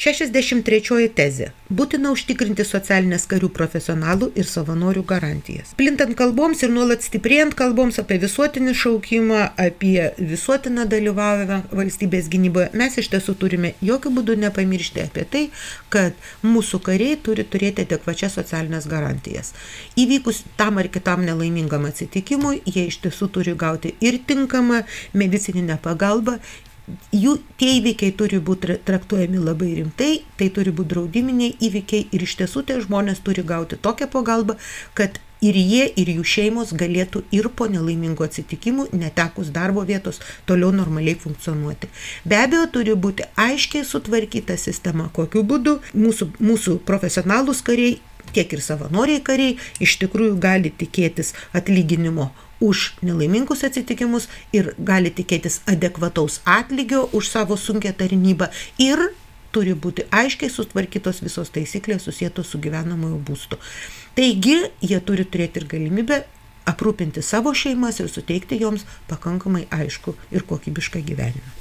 63 tezė. Būtina užtikrinti socialinės karių profesionalų ir savanorių garantijas. Plintant kalboms ir nuolat stiprėjant kalboms apie visuotinį šaukimą, apie visuotiną dalyvavimą valstybės gynyboje, mes iš tiesų turime jokių būdų nepamiršti apie tai, kad mūsų kariai turi turėti adekvačias socialinės garantijas. Įvykus tam ar kitam nelaimingam atsitikimui, jie iš tiesų turi gauti ir tinkamą medicininę pagalbą jų tie įvykiai turi būti traktuojami labai rimtai, tai turi būti draudiminiai įvykiai ir iš tiesų tie žmonės turi gauti tokią pagalbą, kad ir jie, ir jų šeimos galėtų ir po nelaimingų atsitikimų, netekus darbo vietos, toliau normaliai funkcionuoti. Be abejo, turi būti aiškiai sutvarkyta sistema, kokiu būdu mūsų, mūsų profesionalūs kariai tiek ir savanoriai kariai iš tikrųjų gali tikėtis atlyginimo už nelaimingus atsitikimus ir gali tikėtis adekvataus atlygio už savo sunkę tarnybą ir turi būti aiškiai sutvarkytos visos taisyklės susijętos su gyvenamojo būstu. Taigi, jie turi turėti ir galimybę aprūpinti savo šeimas ir suteikti joms pakankamai aišku ir kokybišką gyvenimą.